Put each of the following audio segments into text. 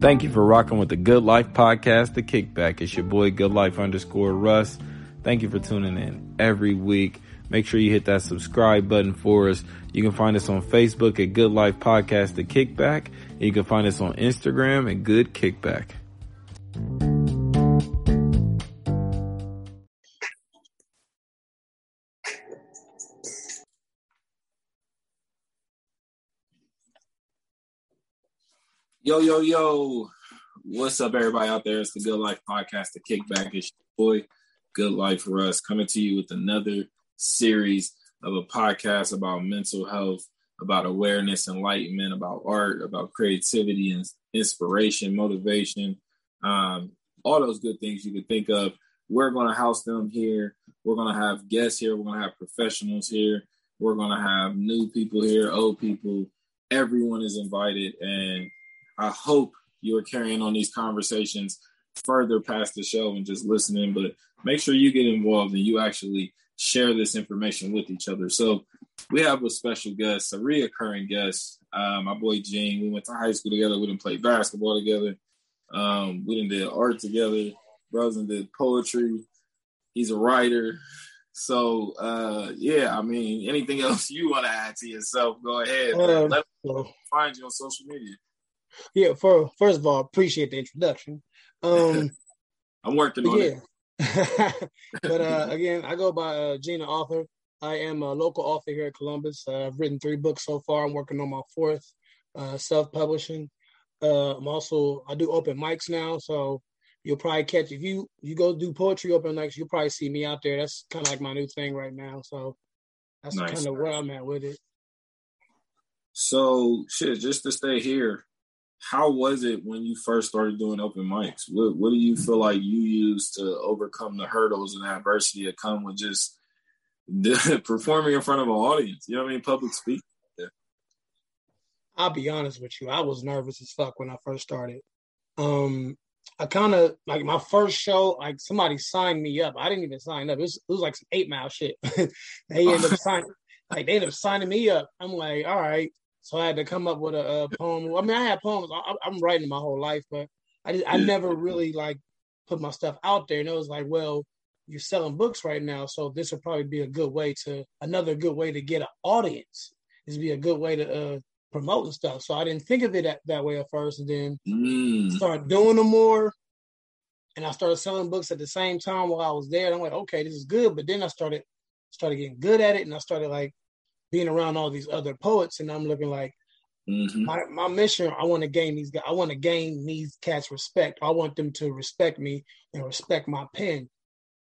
Thank you for rocking with the Good Life podcast, The Kickback. It's your boy, Good Life underscore Russ. Thank you for tuning in every week. Make sure you hit that subscribe button for us. You can find us on Facebook at Good Life Podcast, The Kickback. You can find us on Instagram at Good Kickback. Yo, yo, yo. What's up, everybody out there? It's the Good Life Podcast, the kickback. is boy, Good Life Russ, coming to you with another series of a podcast about mental health, about awareness, enlightenment, about art, about creativity and inspiration, motivation, um, all those good things you could think of. We're going to house them here. We're going to have guests here. We're going to have professionals here. We're going to have new people here, old people. Everyone is invited. And I hope you're carrying on these conversations further past the show and just listening, but make sure you get involved and you actually share this information with each other. So we have a special guest, a reoccurring guest, uh, my boy Gene. We went to high school together. We didn't play basketball together. Um, we didn't did art together. Brothers and did poetry. He's a writer. So uh, yeah, I mean, anything else you want to add to yourself, go ahead. Um, Let me find you on social media. Yeah, for first of all, appreciate the introduction. Um, I'm working on yeah. it. but uh, again, I go by uh, Gina Author. I am a local author here at Columbus. Uh, I've written three books so far. I'm working on my fourth, uh, self-publishing. Uh, I'm also I do open mics now, so you'll probably catch if you you go do poetry open mics, you'll probably see me out there. That's kind of like my new thing right now. So that's nice. kind of where I'm at with it. So shit, just to stay here, how was it when you first started doing open mics? What, what do you feel like you used to overcome the hurdles and adversity that come with just performing in front of an audience? You know what I mean? Public speaking. Yeah. I'll be honest with you. I was nervous as fuck when I first started. Um, I kind of like my first show. Like somebody signed me up. I didn't even sign up. It was, it was like some eight mile shit. they ended up signing. Like they ended up signing me up. I'm like, all right. So I had to come up with a, a poem. I mean, I had poems. I, am writing my whole life, but I just, I never really like put my stuff out there. And it was like, well, you're selling books right now, so this would probably be a good way to another good way to get an audience. This would be a good way to uh, promote and stuff. So I didn't think of it that, that way at first, and then mm. started doing them more. And I started selling books at the same time while I was there. And I'm like, okay, this is good. But then I started started getting good at it, and I started like being around all these other poets, and I'm looking like mm-hmm. my, my mission. I want to gain these guys. I want to gain these cats respect. I want them to respect me and respect my pen.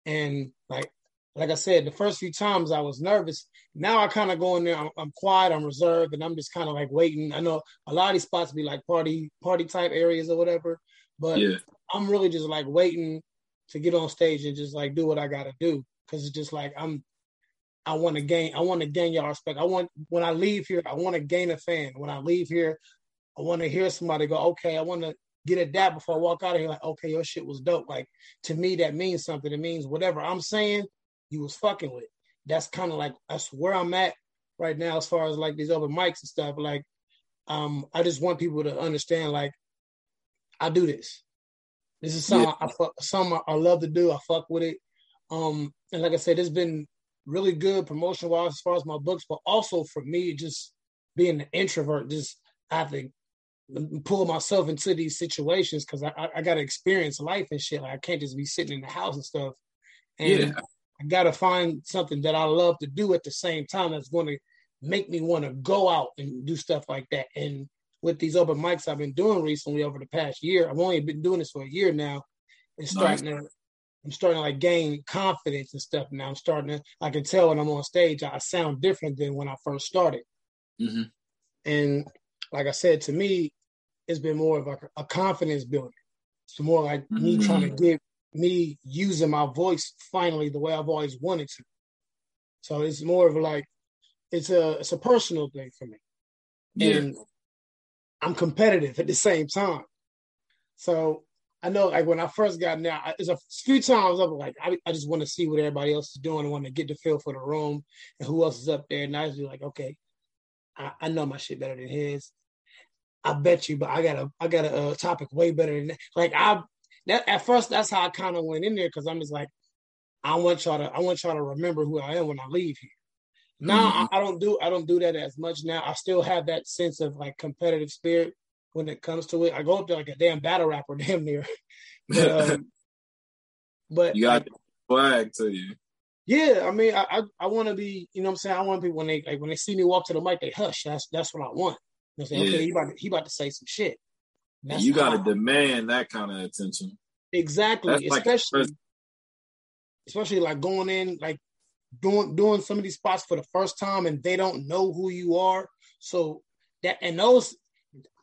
And like like I said, the first few times I was nervous. Now I kind of go in there. I'm, I'm, quiet. I'm reserved, and I'm just kind of like waiting. I know a lot of these spots be like party party type areas or whatever, but yeah. I'm really just like waiting to get on stage and just like do what I got to do because it's just like I'm I want to gain. I want to gain your respect. I want when I leave here, I want to gain a fan. When I leave here, I want to hear somebody go, okay, I want to get a dab before I walk out of here. Like, okay, your shit was dope. Like to me, that means something. It means whatever I'm saying, you was fucking with. That's kind of like that's where I'm at right now as far as like these other mics and stuff. Like, um, I just want people to understand. Like, I do this. This is something yeah. I fuck, something I love to do. I fuck with it. Um, and like I said, it's been really good promotion wise as far as my books, but also for me, just being an introvert, just I have to pull myself into these situations because I, I got to experience life and shit. Like I can't just be sitting in the house and stuff. And yeah. I got to find something that I love to do at the same time that's going to make me want to go out and do stuff like that. And with these open mics I've been doing recently over the past year, I've only been doing this for a year now. It's starting nice. to I'm starting to like gain confidence and stuff now. I'm starting to, I can tell when I'm on stage, I sound different than when I first started. Mm-hmm. And like I said, to me, it's been more of like a, confidence building. It's more like mm-hmm. me trying to get me using my voice finally the way I've always wanted to. So it's more of like, it's a, it's a personal thing for me. Yeah. And I'm competitive at the same time. So I know, like when I first got there, there's a few times I was like, I, I just want to see what everybody else is doing. I want to get the feel for the room and who else is up there. And I was like, okay, I, I know my shit better than his. I bet you, but I got a I got a, a topic way better than that. Like I that at first that's how I kind of went in there because I'm just like, I want y'all to I want y'all to remember who I am when I leave here. Now mm-hmm. I, I, don't do I don't do that as much now. I still have that sense of like competitive spirit when it comes to it. I go up there like a damn battle rapper, damn near. but, um, but you got flag to you. Yeah, I mean, I I, I want to be, you know, what I'm saying, I want people when they like when they see me walk to the mic, they hush. That's that's what I want. You know, saying, yeah. okay, he about to, he about to say some shit. you got to demand that kind of attention. Exactly, that's especially like especially like going in like doing doing some of these spots for the first time and they don't know who you are. So that and those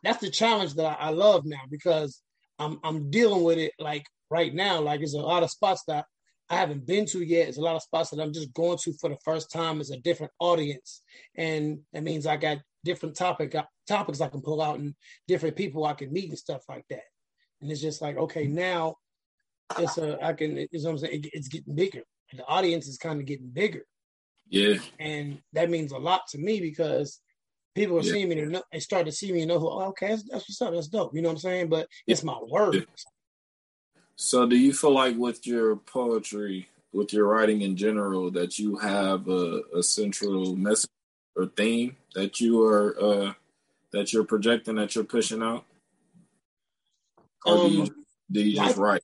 that's the challenge that I, I love now because I'm I'm dealing with it like right now. Like there's a lot of spots that I haven't been to yet. There's a lot of spots that I'm just going to for the first time as a different audience, and that means I got different topic topics I can pull out and different people I can meet and stuff like that. And it's just like okay, now it's a I can it's what I'm saying. It, it's getting bigger. The audience is kind of getting bigger. Yeah, and that means a lot to me because people are yeah. seeing me and know, they start to see me and know who. Oh, okay, that's, that's what's up. That's dope. You know what I'm saying? But it's my word. So, do you feel like with your poetry, with your writing in general, that you have a, a central message or theme that you are uh, that you're projecting that you're pushing out, or um, do you, um, do you just write?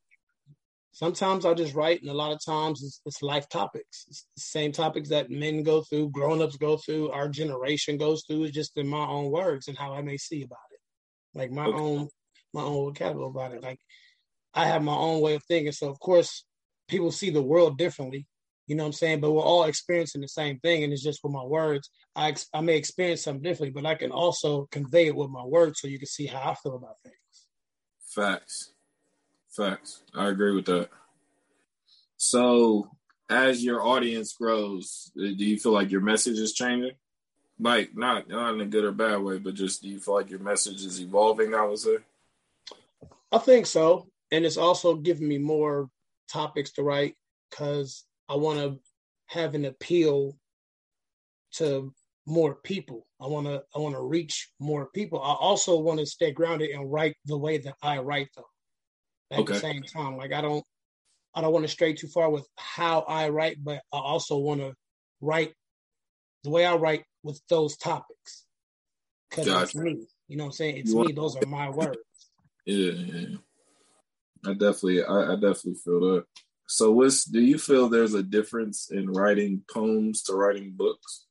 Sometimes I just write, and a lot of times it's, it's life topics. It's the same topics that men go through, grown-ups go through, our generation goes through. It's just in my own words and how I may see about it, like my okay. own my own vocabulary about it. Like I have my own way of thinking. So of course, people see the world differently. You know what I'm saying? But we're all experiencing the same thing, and it's just with my words. I ex- I may experience something differently, but I can also convey it with my words, so you can see how I feel about things. Facts, facts. I agree with that. So, as your audience grows, do you feel like your message is changing? Like not not in a good or bad way, but just do you feel like your message is evolving? I would say. I think so and it's also giving me more topics to write because I want to have an appeal to more people. I want to I want to reach more people. I also want to stay grounded and write the way that I write though. At okay. the same time, like I don't I don't want to stray too far with how I write, but I also want to write the way I write with those topics because gotcha. it's me. You know what I'm saying? It's you me. Those are my words. Yeah, yeah. I definitely, I, I definitely feel that. So, what's do you feel there's a difference in writing poems to writing books?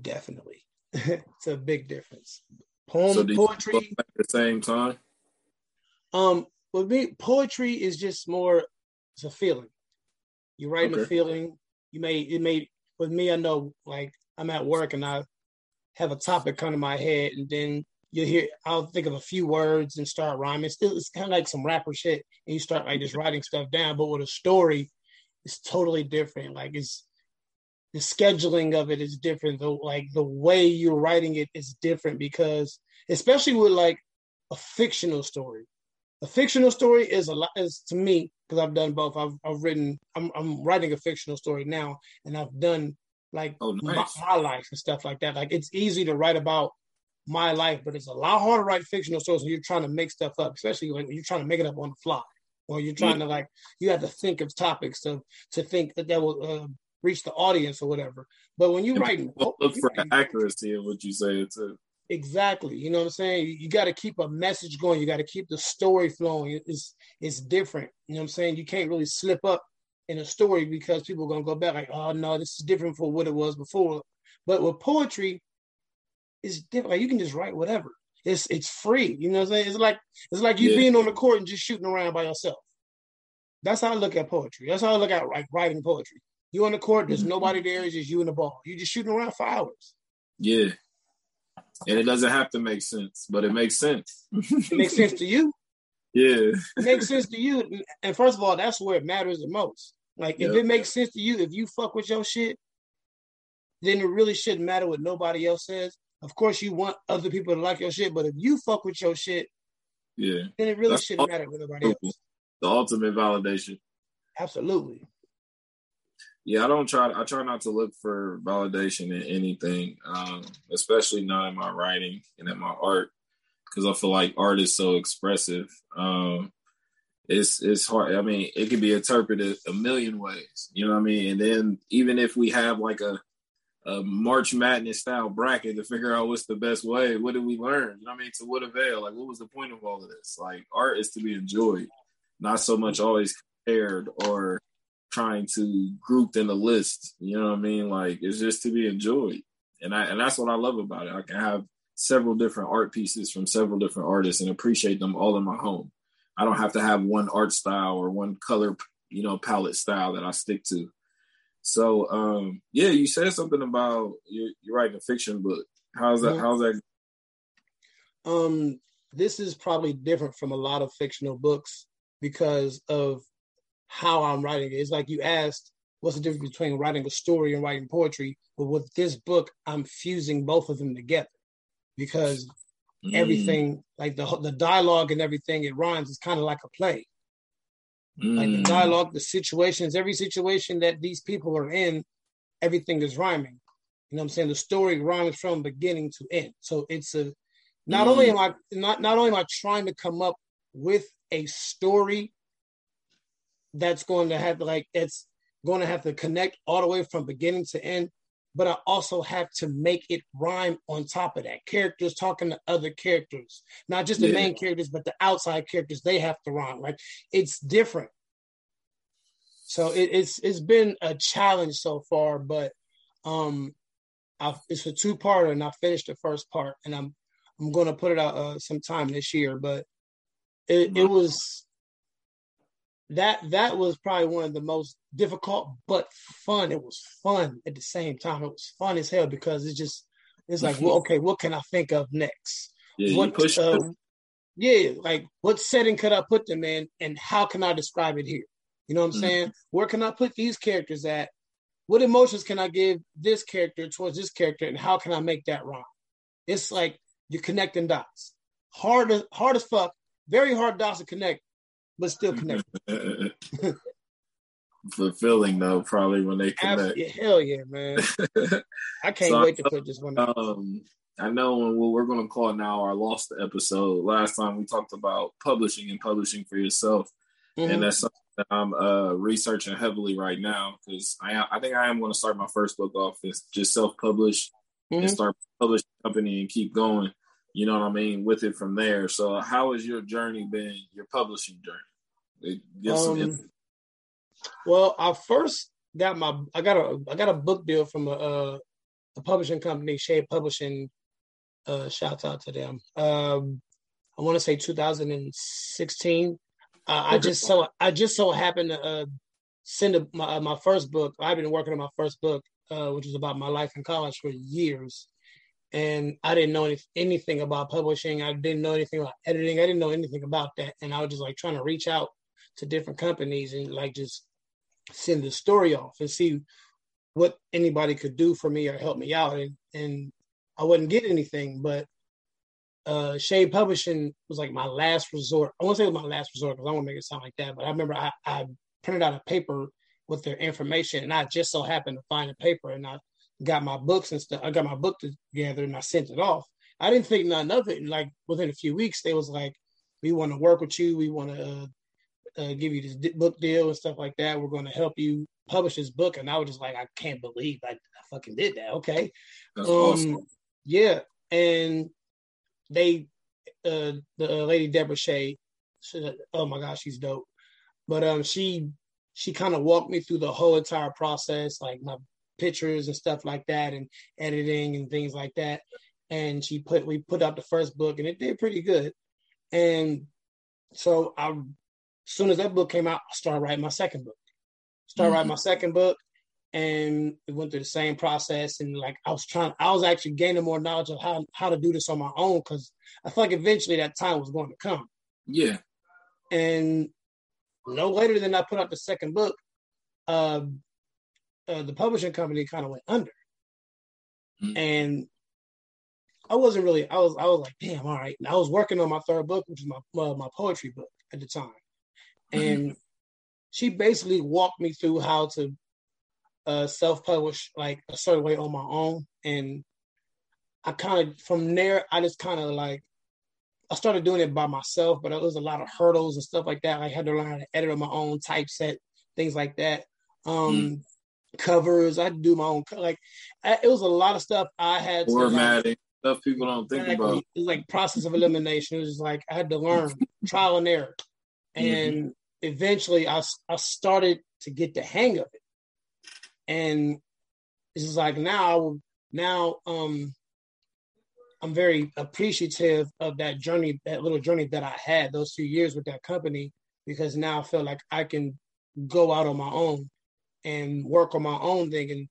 Definitely, it's a big difference. Poem so poetry at the same time. Um, with me, poetry is just more. It's a feeling. You write okay. a feeling. You may it may with me. I know like I'm at work and I have a topic come to my head, and then you'll hear I'll think of a few words and start rhyming. Still, it's kind of like some rapper shit, and you start like just writing stuff down. But with a story, it's totally different. Like it's the scheduling of it is different. The like the way you're writing it is different because especially with like a fictional story. A fictional story is a lot is to me because I've done both. I've I've written I'm I'm writing a fictional story now, and I've done like oh, nice. my, my life and stuff like that. Like it's easy to write about my life, but it's a lot harder to write fictional stories when you're trying to make stuff up, especially when you're trying to make it up on the fly, or you're trying to like you have to think of topics to to think that that will uh, reach the audience or whatever. But when you write, look for the accuracy of what you say too. Exactly, you know what I'm saying. You, you got to keep a message going. You got to keep the story flowing. It's it's different. You know what I'm saying. You can't really slip up in a story because people are gonna go back like, oh no, this is different from what it was before. But with poetry, it's different. Like you can just write whatever. It's it's free. You know what I'm saying? It's like it's like you yeah. being on the court and just shooting around by yourself. That's how I look at poetry. That's how I look at like writing poetry. You on the court, there's mm-hmm. nobody there, it's just you and the ball. You're just shooting around for hours. Yeah. And it doesn't have to make sense, but it makes sense. it makes sense to you. Yeah. it makes sense to you. And first of all, that's where it matters the most. Like if yep. it makes sense to you, if you fuck with your shit, then it really shouldn't matter what nobody else says. Of course, you want other people to like your shit, but if you fuck with your shit, yeah, then it really That's shouldn't matter with nobody else. The ultimate validation. Absolutely. Yeah, I don't try. I try not to look for validation in anything, um, especially not in my writing and in my art, because I feel like art is so expressive. Um, it's it's hard. I mean, it can be interpreted a million ways. You know what I mean? And then even if we have like a a March Madness style bracket to figure out what's the best way, what did we learn? You know what I mean? To what avail? Like, what was the point of all of this? Like, art is to be enjoyed, not so much always compared or trying to group in a list. You know what I mean? Like, it's just to be enjoyed, and I and that's what I love about it. I can have several different art pieces from several different artists and appreciate them all in my home. I don't have to have one art style or one color, you know, palette style that I stick to. So um yeah, you said something about you're, you're writing a fiction book. How's that? How's that? Um, this is probably different from a lot of fictional books because of how I'm writing it. It's like you asked, what's the difference between writing a story and writing poetry? But with this book, I'm fusing both of them together because mm. everything, like the the dialogue and everything, it rhymes. It's kind of like a play. Mm. Like the mm. dialogue, the situations, every situation that these people are in, everything is rhyming. You know what I'm saying? The story rhymes from beginning to end. So it's a not mm. only am I not not only am I trying to come up with a story that's going to have like it's going to have to connect all the way from beginning to end but I also have to make it rhyme on top of that. Characters talking to other characters, not just the yeah. main characters, but the outside characters. They have to rhyme. Like it's different. So it, it's it's been a challenge so far, but um, I've, it's a two parter, and I finished the first part, and I'm I'm going to put it out uh, sometime this year. But it, it was that that was probably one of the most difficult but fun. It was fun at the same time. It was fun as hell because it's just it's like, well, okay, what can I think of next? Yeah, what, push uh, yeah, like what setting could I put them in, and how can I describe it here? You know what I'm mm-hmm. saying? Where can I put these characters at? What emotions can I give this character towards this character, and how can I make that rhyme? It's like you're connecting dots. Hard as hard as fuck, very hard dots to connect, but still connected. Fulfilling though, probably when they connect. Absolutely. Hell yeah, man! I can't so wait to put this one. Out. Um, I know when we're going to call now our lost episode. Last time we talked about publishing and publishing for yourself, mm-hmm. and that's something that I'm uh, researching heavily right now because I I think I am going to start my first book off is just self publish mm-hmm. and start publishing company and keep going you know what I mean, with it from there. So, how has your journey been, your publishing journey? Um, well, I first got my, I got a, I got a book deal from a, a publishing company, Shade Publishing. Uh, shouts out to them. Um, I want to say 2016. Uh, I just so I just so happened to uh, send a, my uh, my first book. I've been working on my first book, uh, which is about my life in college for years and I didn't know any, anything about publishing. I didn't know anything about editing. I didn't know anything about that, and I was just like trying to reach out to different companies and like just send the story off and see what anybody could do for me or help me out. And and I wouldn't get anything, but uh Shade Publishing was like my last resort. I won't say it was my last resort because I to make it sound like that, but I remember I, I printed out a paper with their information and I just so happened to find a paper and I got my books and stuff. I got my book together and I sent it off. I didn't think none of it. And like within a few weeks, they was like, "We want to work with you. We want to uh, uh, give you this book deal and stuff like that. We're going to help you publish this book." And I was just like, "I can't believe I, I fucking did that." Okay, um, awesome. yeah, and they, uh, the uh, lady Deborah Shea, she, oh my gosh, she's dope. But um, she she kind of walked me through the whole entire process, like my pictures and stuff like that and editing and things like that. And she put we put out the first book and it did pretty good. And so I as soon as that book came out, I started writing my second book. Started mm-hmm. writing my second book and it went through the same process and like I was trying I was actually gaining more knowledge of how how to do this on my own because I felt like eventually that time was going to come. Yeah. And no later than I put out the second book, uh, uh, the publishing company kind of went under, mm-hmm. and I wasn't really. I was. I was like, damn, all right. And I was working on my third book, which is my uh, my poetry book at the time, mm-hmm. and she basically walked me through how to uh, self-publish like a certain way on my own, and I kind of from there I just kind of like I started doing it by myself, but it was a lot of hurdles and stuff like that. I had to learn how to edit on my own, typeset, things like that. Um, mm. Covers, I do my own. Like I, it was a lot of stuff I had. Formatting stuff people don't think exactly. about. It was like process of elimination. It was like I had to learn trial and error, mm-hmm. and mm-hmm. eventually I I started to get the hang of it, and it's just like now now um I'm very appreciative of that journey, that little journey that I had those few years with that company, because now I feel like I can go out on my own and work on my own thing and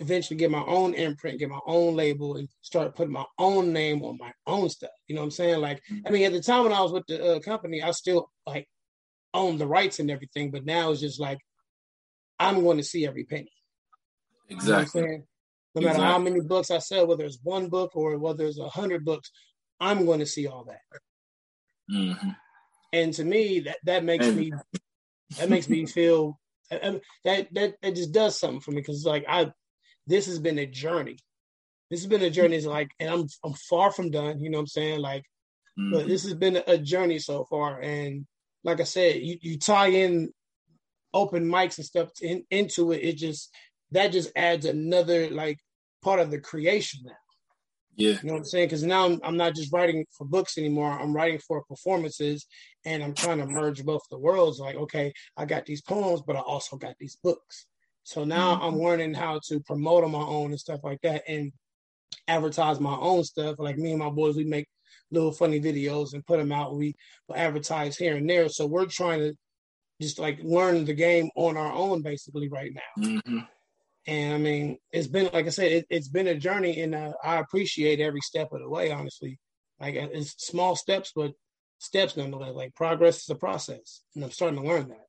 eventually get my own imprint, get my own label, and start putting my own name on my own stuff. You know what I'm saying? Like. I mean, at the time when I was with the uh, company, I still like owned the rights and everything, but now it's just like I'm going to see every penny. Exactly. You know no matter exactly. how many books I sell, whether it's one book or whether it's a hundred books, I'm going to see all that. Mm-hmm. And to me, that that makes and- me that makes me feel that that that just does something for me because like I this has been a journey. This has been a journey. It's like, and I'm I'm far from done. You know what I'm saying? Like, mm-hmm. but this has been a journey so far. And like I said, you you tie in open mics and stuff in, into it. It just that just adds another like part of the creation now. Yeah. You know what I'm saying? Because now I'm, I'm, not just writing for books anymore. I'm writing for performances and I'm trying to merge both the worlds. Like, okay, I got these poems, but I also got these books. So now mm-hmm. I'm learning how to promote on my own and stuff like that and advertise my own stuff. Like me and my boys, we make little funny videos and put them out. We will advertise here and there. So we're trying to just like learn the game on our own basically right now. Mm-hmm. And I mean, it's been like I said, it, has been a journey, and uh, I appreciate every step of the way. Honestly, like it's small steps, but steps nonetheless. Like progress is a process, and I'm starting to learn that.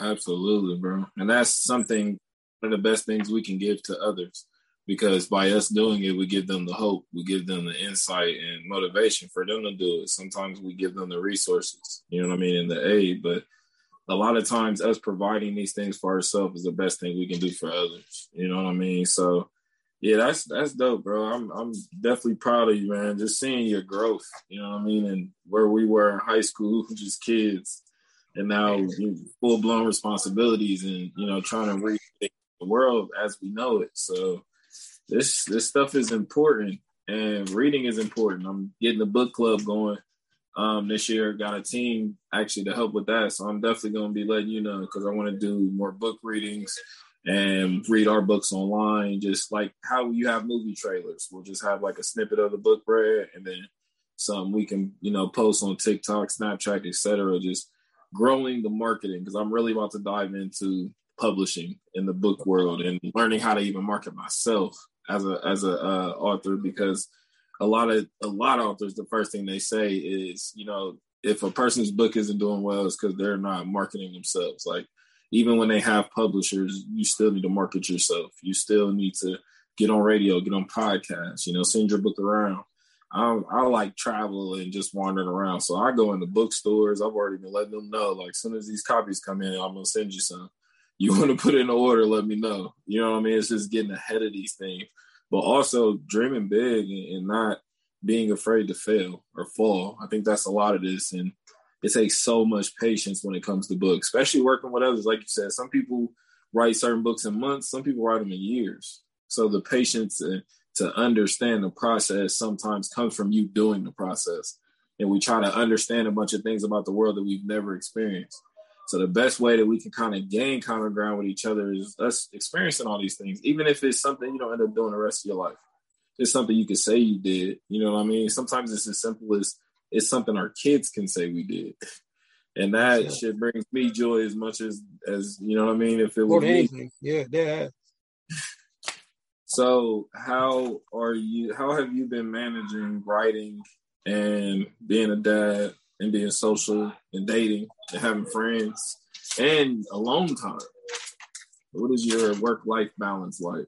Absolutely, bro, and that's something one of the best things we can give to others because by us doing it, we give them the hope, we give them the insight and motivation for them to do it. Sometimes we give them the resources, you know what I mean, and the aid, but a lot of times us providing these things for ourselves is the best thing we can do for others. You know what I mean? So yeah, that's that's dope, bro. I'm I'm definitely proud of you, man. Just seeing your growth, you know what I mean, and where we were in high school, just kids, and now full blown responsibilities, and you know, trying to reach the world as we know it. So this this stuff is important, and reading is important. I'm getting the book club going um, this year. Got a team actually to help with that. So I'm definitely going to be letting you know because I want to do more book readings and read our books online, just like how you have movie trailers. We'll just have like a snippet of the book read and then some we can, you know, post on TikTok, Snapchat, etc. Just growing the marketing because I'm really about to dive into publishing in the book world and learning how to even market myself as a as a uh, author because a lot of a lot of authors, the first thing they say is, you know, if a person's book isn't doing well, it's because they're not marketing themselves. Like even when they have publishers, you still need to market yourself. You still need to get on radio, get on podcasts, you know, send your book around. I, I like travel and just wandering around. So I go into bookstores. I've already been letting them know, like, as soon as these copies come in, I'm gonna send you some. You want to put in an order, let me know. You know what I mean? It's just getting ahead of these things but also dreaming big and, not being afraid to fail or fall. I think that's a lot of this. And it takes so much patience when it comes to books, especially working with others. Like you said, some people write certain books in months, some people write them in years. So the patience to, to understand the process sometimes comes from you doing the process. And we try to understand a bunch of things about the world that we've never experienced. So the best way that we can kind of gain common ground with each other is us experiencing all these things, even if it's something you don't end up doing the rest of your life. It's something you can say you did. You know what I mean? Sometimes it's as simple as it's something our kids can say we did. And that yeah. shit brings me joy as much as as you know what I mean. If it was anything, yeah, yeah. So how are you? How have you been managing writing and being a dad and being social and dating and having friends and alone time. What is your work life balance like?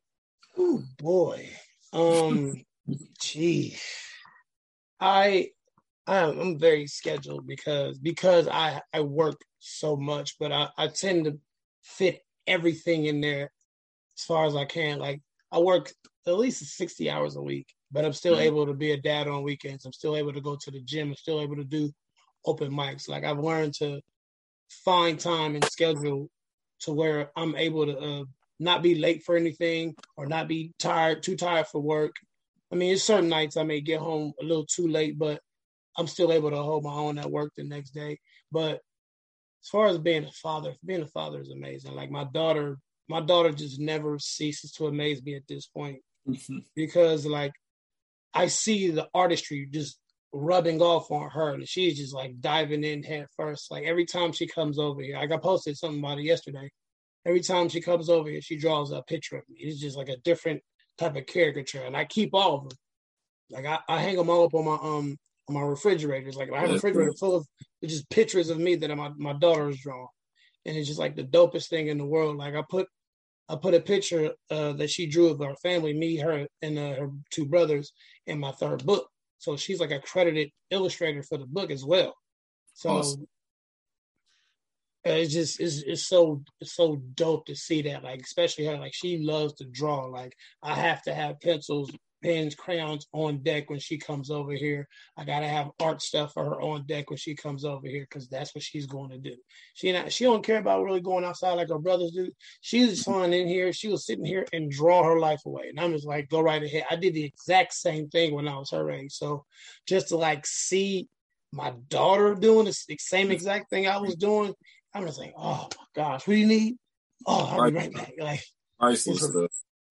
Oh boy. Um gee. I I'm very scheduled because because I I work so much, but I, I tend to fit everything in there as far as I can. Like I work at least 60 hours a week, but I'm still mm-hmm. able to be a dad on weekends. I'm still able to go to the gym. I'm still able to do open mics. Like I've learned to find time and schedule to where I'm able to uh, not be late for anything or not be tired, too tired for work. I mean, it's certain nights I may get home a little too late, but I'm still able to hold my own at work the next day. But as far as being a father, being a father is amazing. Like my daughter, my daughter just never ceases to amaze me at this point mm-hmm. because like I see the artistry just rubbing off on her and she's just like diving in head first. Like every time she comes over here, like I posted something about it yesterday. Every time she comes over here, she draws a picture of me. It's just like a different type of caricature, and I keep all of them. Like I, I hang them all up on my um on my refrigerators. Like I have a refrigerator full of just pictures of me that my my daughter has drawn, and it's just like the dopest thing in the world. Like I put I put a picture uh, that she drew of our family, me, her, and uh, her two brothers, in my third book. So she's like a credited illustrator for the book as well. So awesome. it's just it's, it's so it's so dope to see that. Like especially her, like she loves to draw. Like I have to have pencils pens, crayons on deck when she comes over here. I gotta have art stuff for her on deck when she comes over here because that's what she's going to do. She not she don't care about really going outside like her brothers do. She's just flying in here. She was sitting here and draw her life away, and I'm just like, go right ahead. I did the exact same thing when I was her age. So just to like see my daughter doing the same exact thing I was doing, I'm just like, oh my gosh, what do you need? Oh, I'll be right back. Like, nice stuff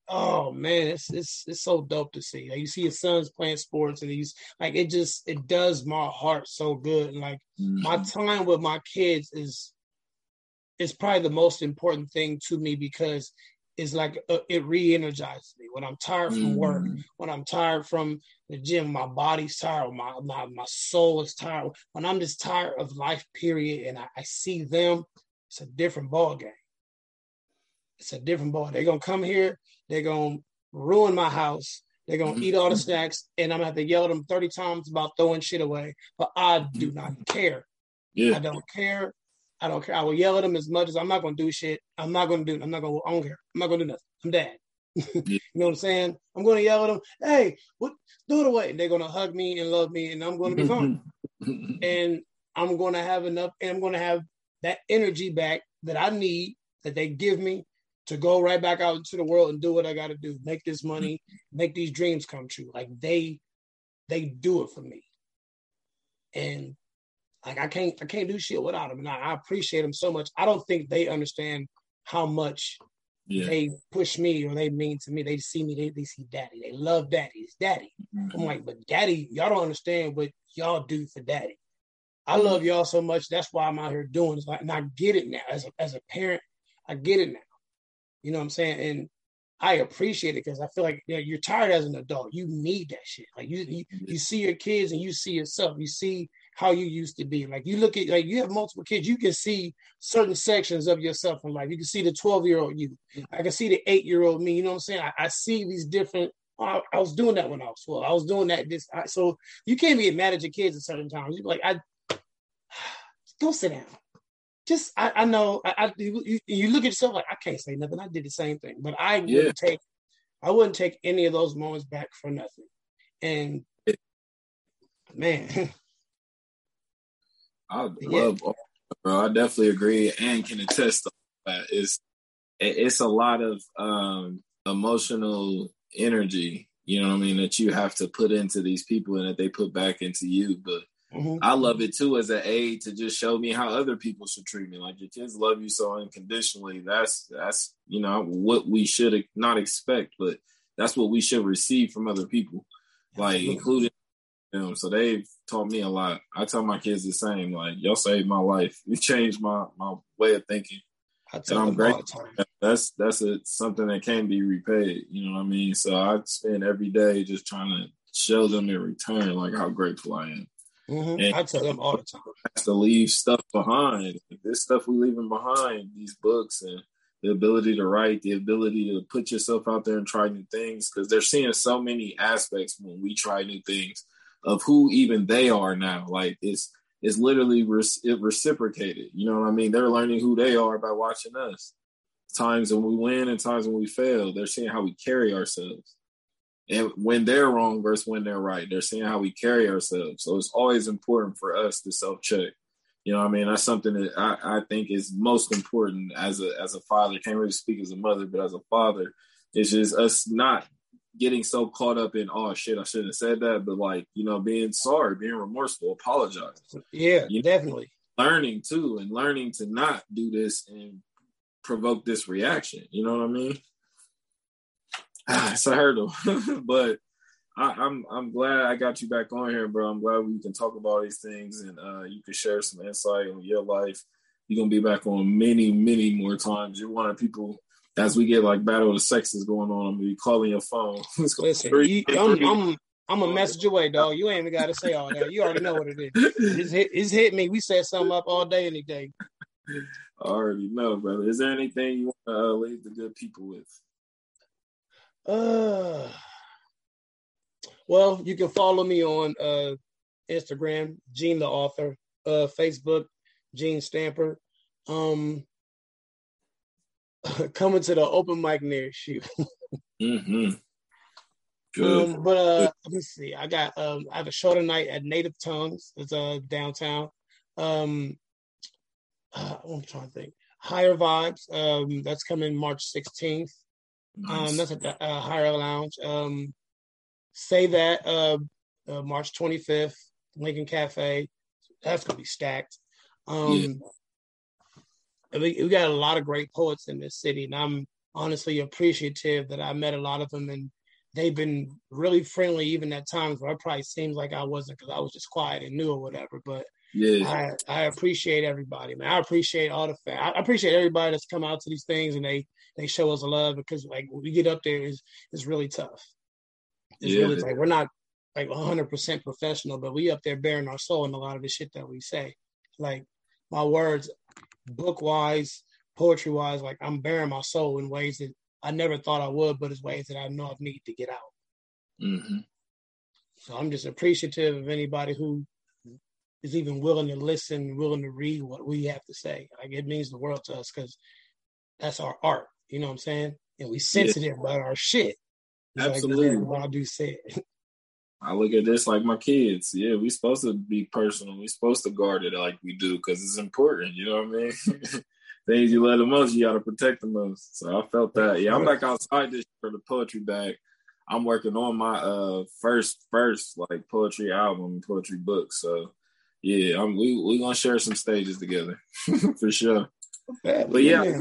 oh man, it's it's it's so dope to see. Like you see his sons playing sports, and he's like it just it does my heart so good. And like mm-hmm. my time with my kids is is probably the most important thing to me because it's like uh, it re-energizes me when I'm tired from mm-hmm. work, when I'm tired from the gym, my body's tired, my my my soul is tired. When I'm just tired of life, period, and I, I see them, it's a different ball game. It's a different ball. They're gonna come here they're going to ruin my house. They're going to eat all the mm-hmm. snacks, and I'm going to have to yell at them 30 times about throwing shit away. But I do mm-hmm. not care. Yeah. I don't care. I don't care. I will yell at them as much as I'm not going to do shit. I'm not going to do. I'm not going. to I don't care. I'm not going to do nothing. I'm dad. you know what I'm saying? I'm going to yell at them. Hey, what? Throw it away. And they're going to hug me and love me, and I'm going to be fine. and I'm going to have enough, and I'm going to have that energy back that I need that they give me to go right back out into the world and do what I got to do, make this money, make these dreams come true. Like they, they do it for me, and like I can't, I can't do shit without them, and I, I appreciate them so much. I don't think they understand how much yeah. they push me or they mean to me. They see me, they, they see daddy, they love daddy. It's daddy. Mm-hmm. I'm like, but daddy, y'all don't understand what y'all do for daddy. I love y'all so much. That's why I'm out here doing it. Like, and I get it now as a, as a parent. I get it now. You know what I'm saying? And I appreciate it because I feel like you know, you're tired as an adult. You need that shit. Like you, you, you see your kids and you see yourself. You see how you used to be. Like you look at like you have multiple kids. You can see certain sections of yourself in life. You can see the 12 year old you. I can see the eight year old me. You know what I'm saying? I, I see these different. I, I, was doing that when I was 12. I was doing that. This I, so you can't be mad at your kids at certain times. You like I go sit down just I, I know I, I you, you, look at yourself like I can't say nothing. I did the same thing, but I yeah. wouldn't take I wouldn't take any of those moments back for nothing. And man, I love, bro. I definitely agree and can attest to that. It's it's a lot of um, emotional energy. You know what I mean that you have to put into these people and that they put back into you, but Mm-hmm. I love it too as an aid to just show me how other people should treat me. Like your kids love you so unconditionally. That's that's you know what we should not expect, but that's what we should receive from other people, like including them. So they've taught me a lot. I tell my kids the same. Like y'all saved my life. You changed my my way of thinking. I and I'm grateful. That's that's a, something that can be repaid. You know what I mean? So I spend every day just trying to show them in return like how grateful I am. Mm-hmm. I tell them all the time. Has to leave stuff behind. This stuff we leaving behind, these books and the ability to write, the ability to put yourself out there and try new things, because they're seeing so many aspects when we try new things of who even they are now. Like it's it's literally it reciprocated. You know what I mean? They're learning who they are by watching us. times when we win and times when we fail. They're seeing how we carry ourselves. And when they're wrong versus when they're right, they're seeing how we carry ourselves. So it's always important for us to self check. You know, I mean, that's something that I, I think is most important as a as a father. Can't really speak as a mother, but as a father, it's just us not getting so caught up in oh shit, I shouldn't have said that, but like you know, being sorry, being remorseful, apologize. Yeah, you definitely learning too, and learning to not do this and provoke this reaction. You know what I mean? it's a hurdle, but I, am I'm, I'm glad I got you back on here, bro. I'm glad we can talk about these things and uh, you can share some insight on your life. You're gonna be back on many, many more times. You're one of people as we get like battle of the sexes going on. I'm gonna be calling your phone. Listen, you, I'm, I'm, I'm a message away, dog. You ain't even got to say all that. You already know what it is. It's hit, it's hit me. We set something up all day, any day. I already know, brother. Is there anything you want to uh, leave the good people with? Uh, well, you can follow me on uh, Instagram, Gene the author, uh, Facebook, Gene Stamper. Um, coming to the open mic near you. mm-hmm. Good. Um, but uh, let me see. I got um, I have a show tonight at Native Tongues. It's uh downtown. Um, uh, I'm trying to think. Higher Vibes. Um, that's coming March 16th. Nice. Um, that's at the uh, Higher Lounge. Um, say that uh, uh, March 25th, Lincoln Cafe. That's gonna be stacked. Um, yeah. we, we got a lot of great poets in this city, and I'm honestly appreciative that I met a lot of them, and they've been really friendly, even at times where it probably seems like I wasn't because I was just quiet and new or whatever. But yeah, I, I appreciate everybody, man. I appreciate all the fans. I appreciate everybody that's come out to these things and they they show us love because like when we get up there is is really tough. It's yeah. really like we're not like 100% professional, but we up there bearing our soul in a lot of the shit that we say. Like my words, book wise, poetry wise, like I'm bearing my soul in ways that I never thought I would, but it's ways that I know I need to get out. Mm-hmm. So I'm just appreciative of anybody who is even willing to listen, willing to read what we have to say. Like it means the world to us because that's our art. You know what I'm saying? And we sensitive yeah. about our shit. It's Absolutely. Like I do say. I look at this like my kids. Yeah, we supposed to be personal. We supposed to guard it like we do because it's important. You know what I mean? Things you love the most, you gotta protect the most. So I felt that. Yeah, I'm back outside this for the poetry bag. I'm working on my uh first first like poetry album, poetry book. So yeah, I'm, we we gonna share some stages together for sure. But yeah, yeah.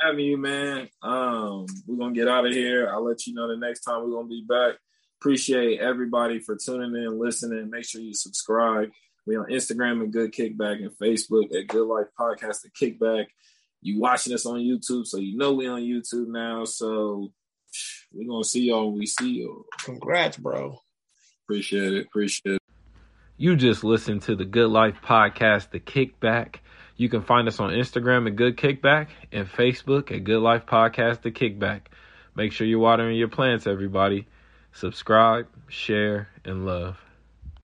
having you, man. Um, we're gonna get out of here. I'll let you know the next time we're gonna be back. Appreciate everybody for tuning in, listening. Make sure you subscribe. We on Instagram and Good Kickback and Facebook at Good Life Podcast and Kickback. You watching us on YouTube, so you know we on YouTube now. So we're gonna see y'all when we see you. Congrats, bro. Appreciate it. Appreciate it. You just listened to the Good Life Podcast, The Kickback. You can find us on Instagram at Good Kickback and Facebook at Good Life Podcast, The Kickback. Make sure you're watering your plants, everybody. Subscribe, share, and love.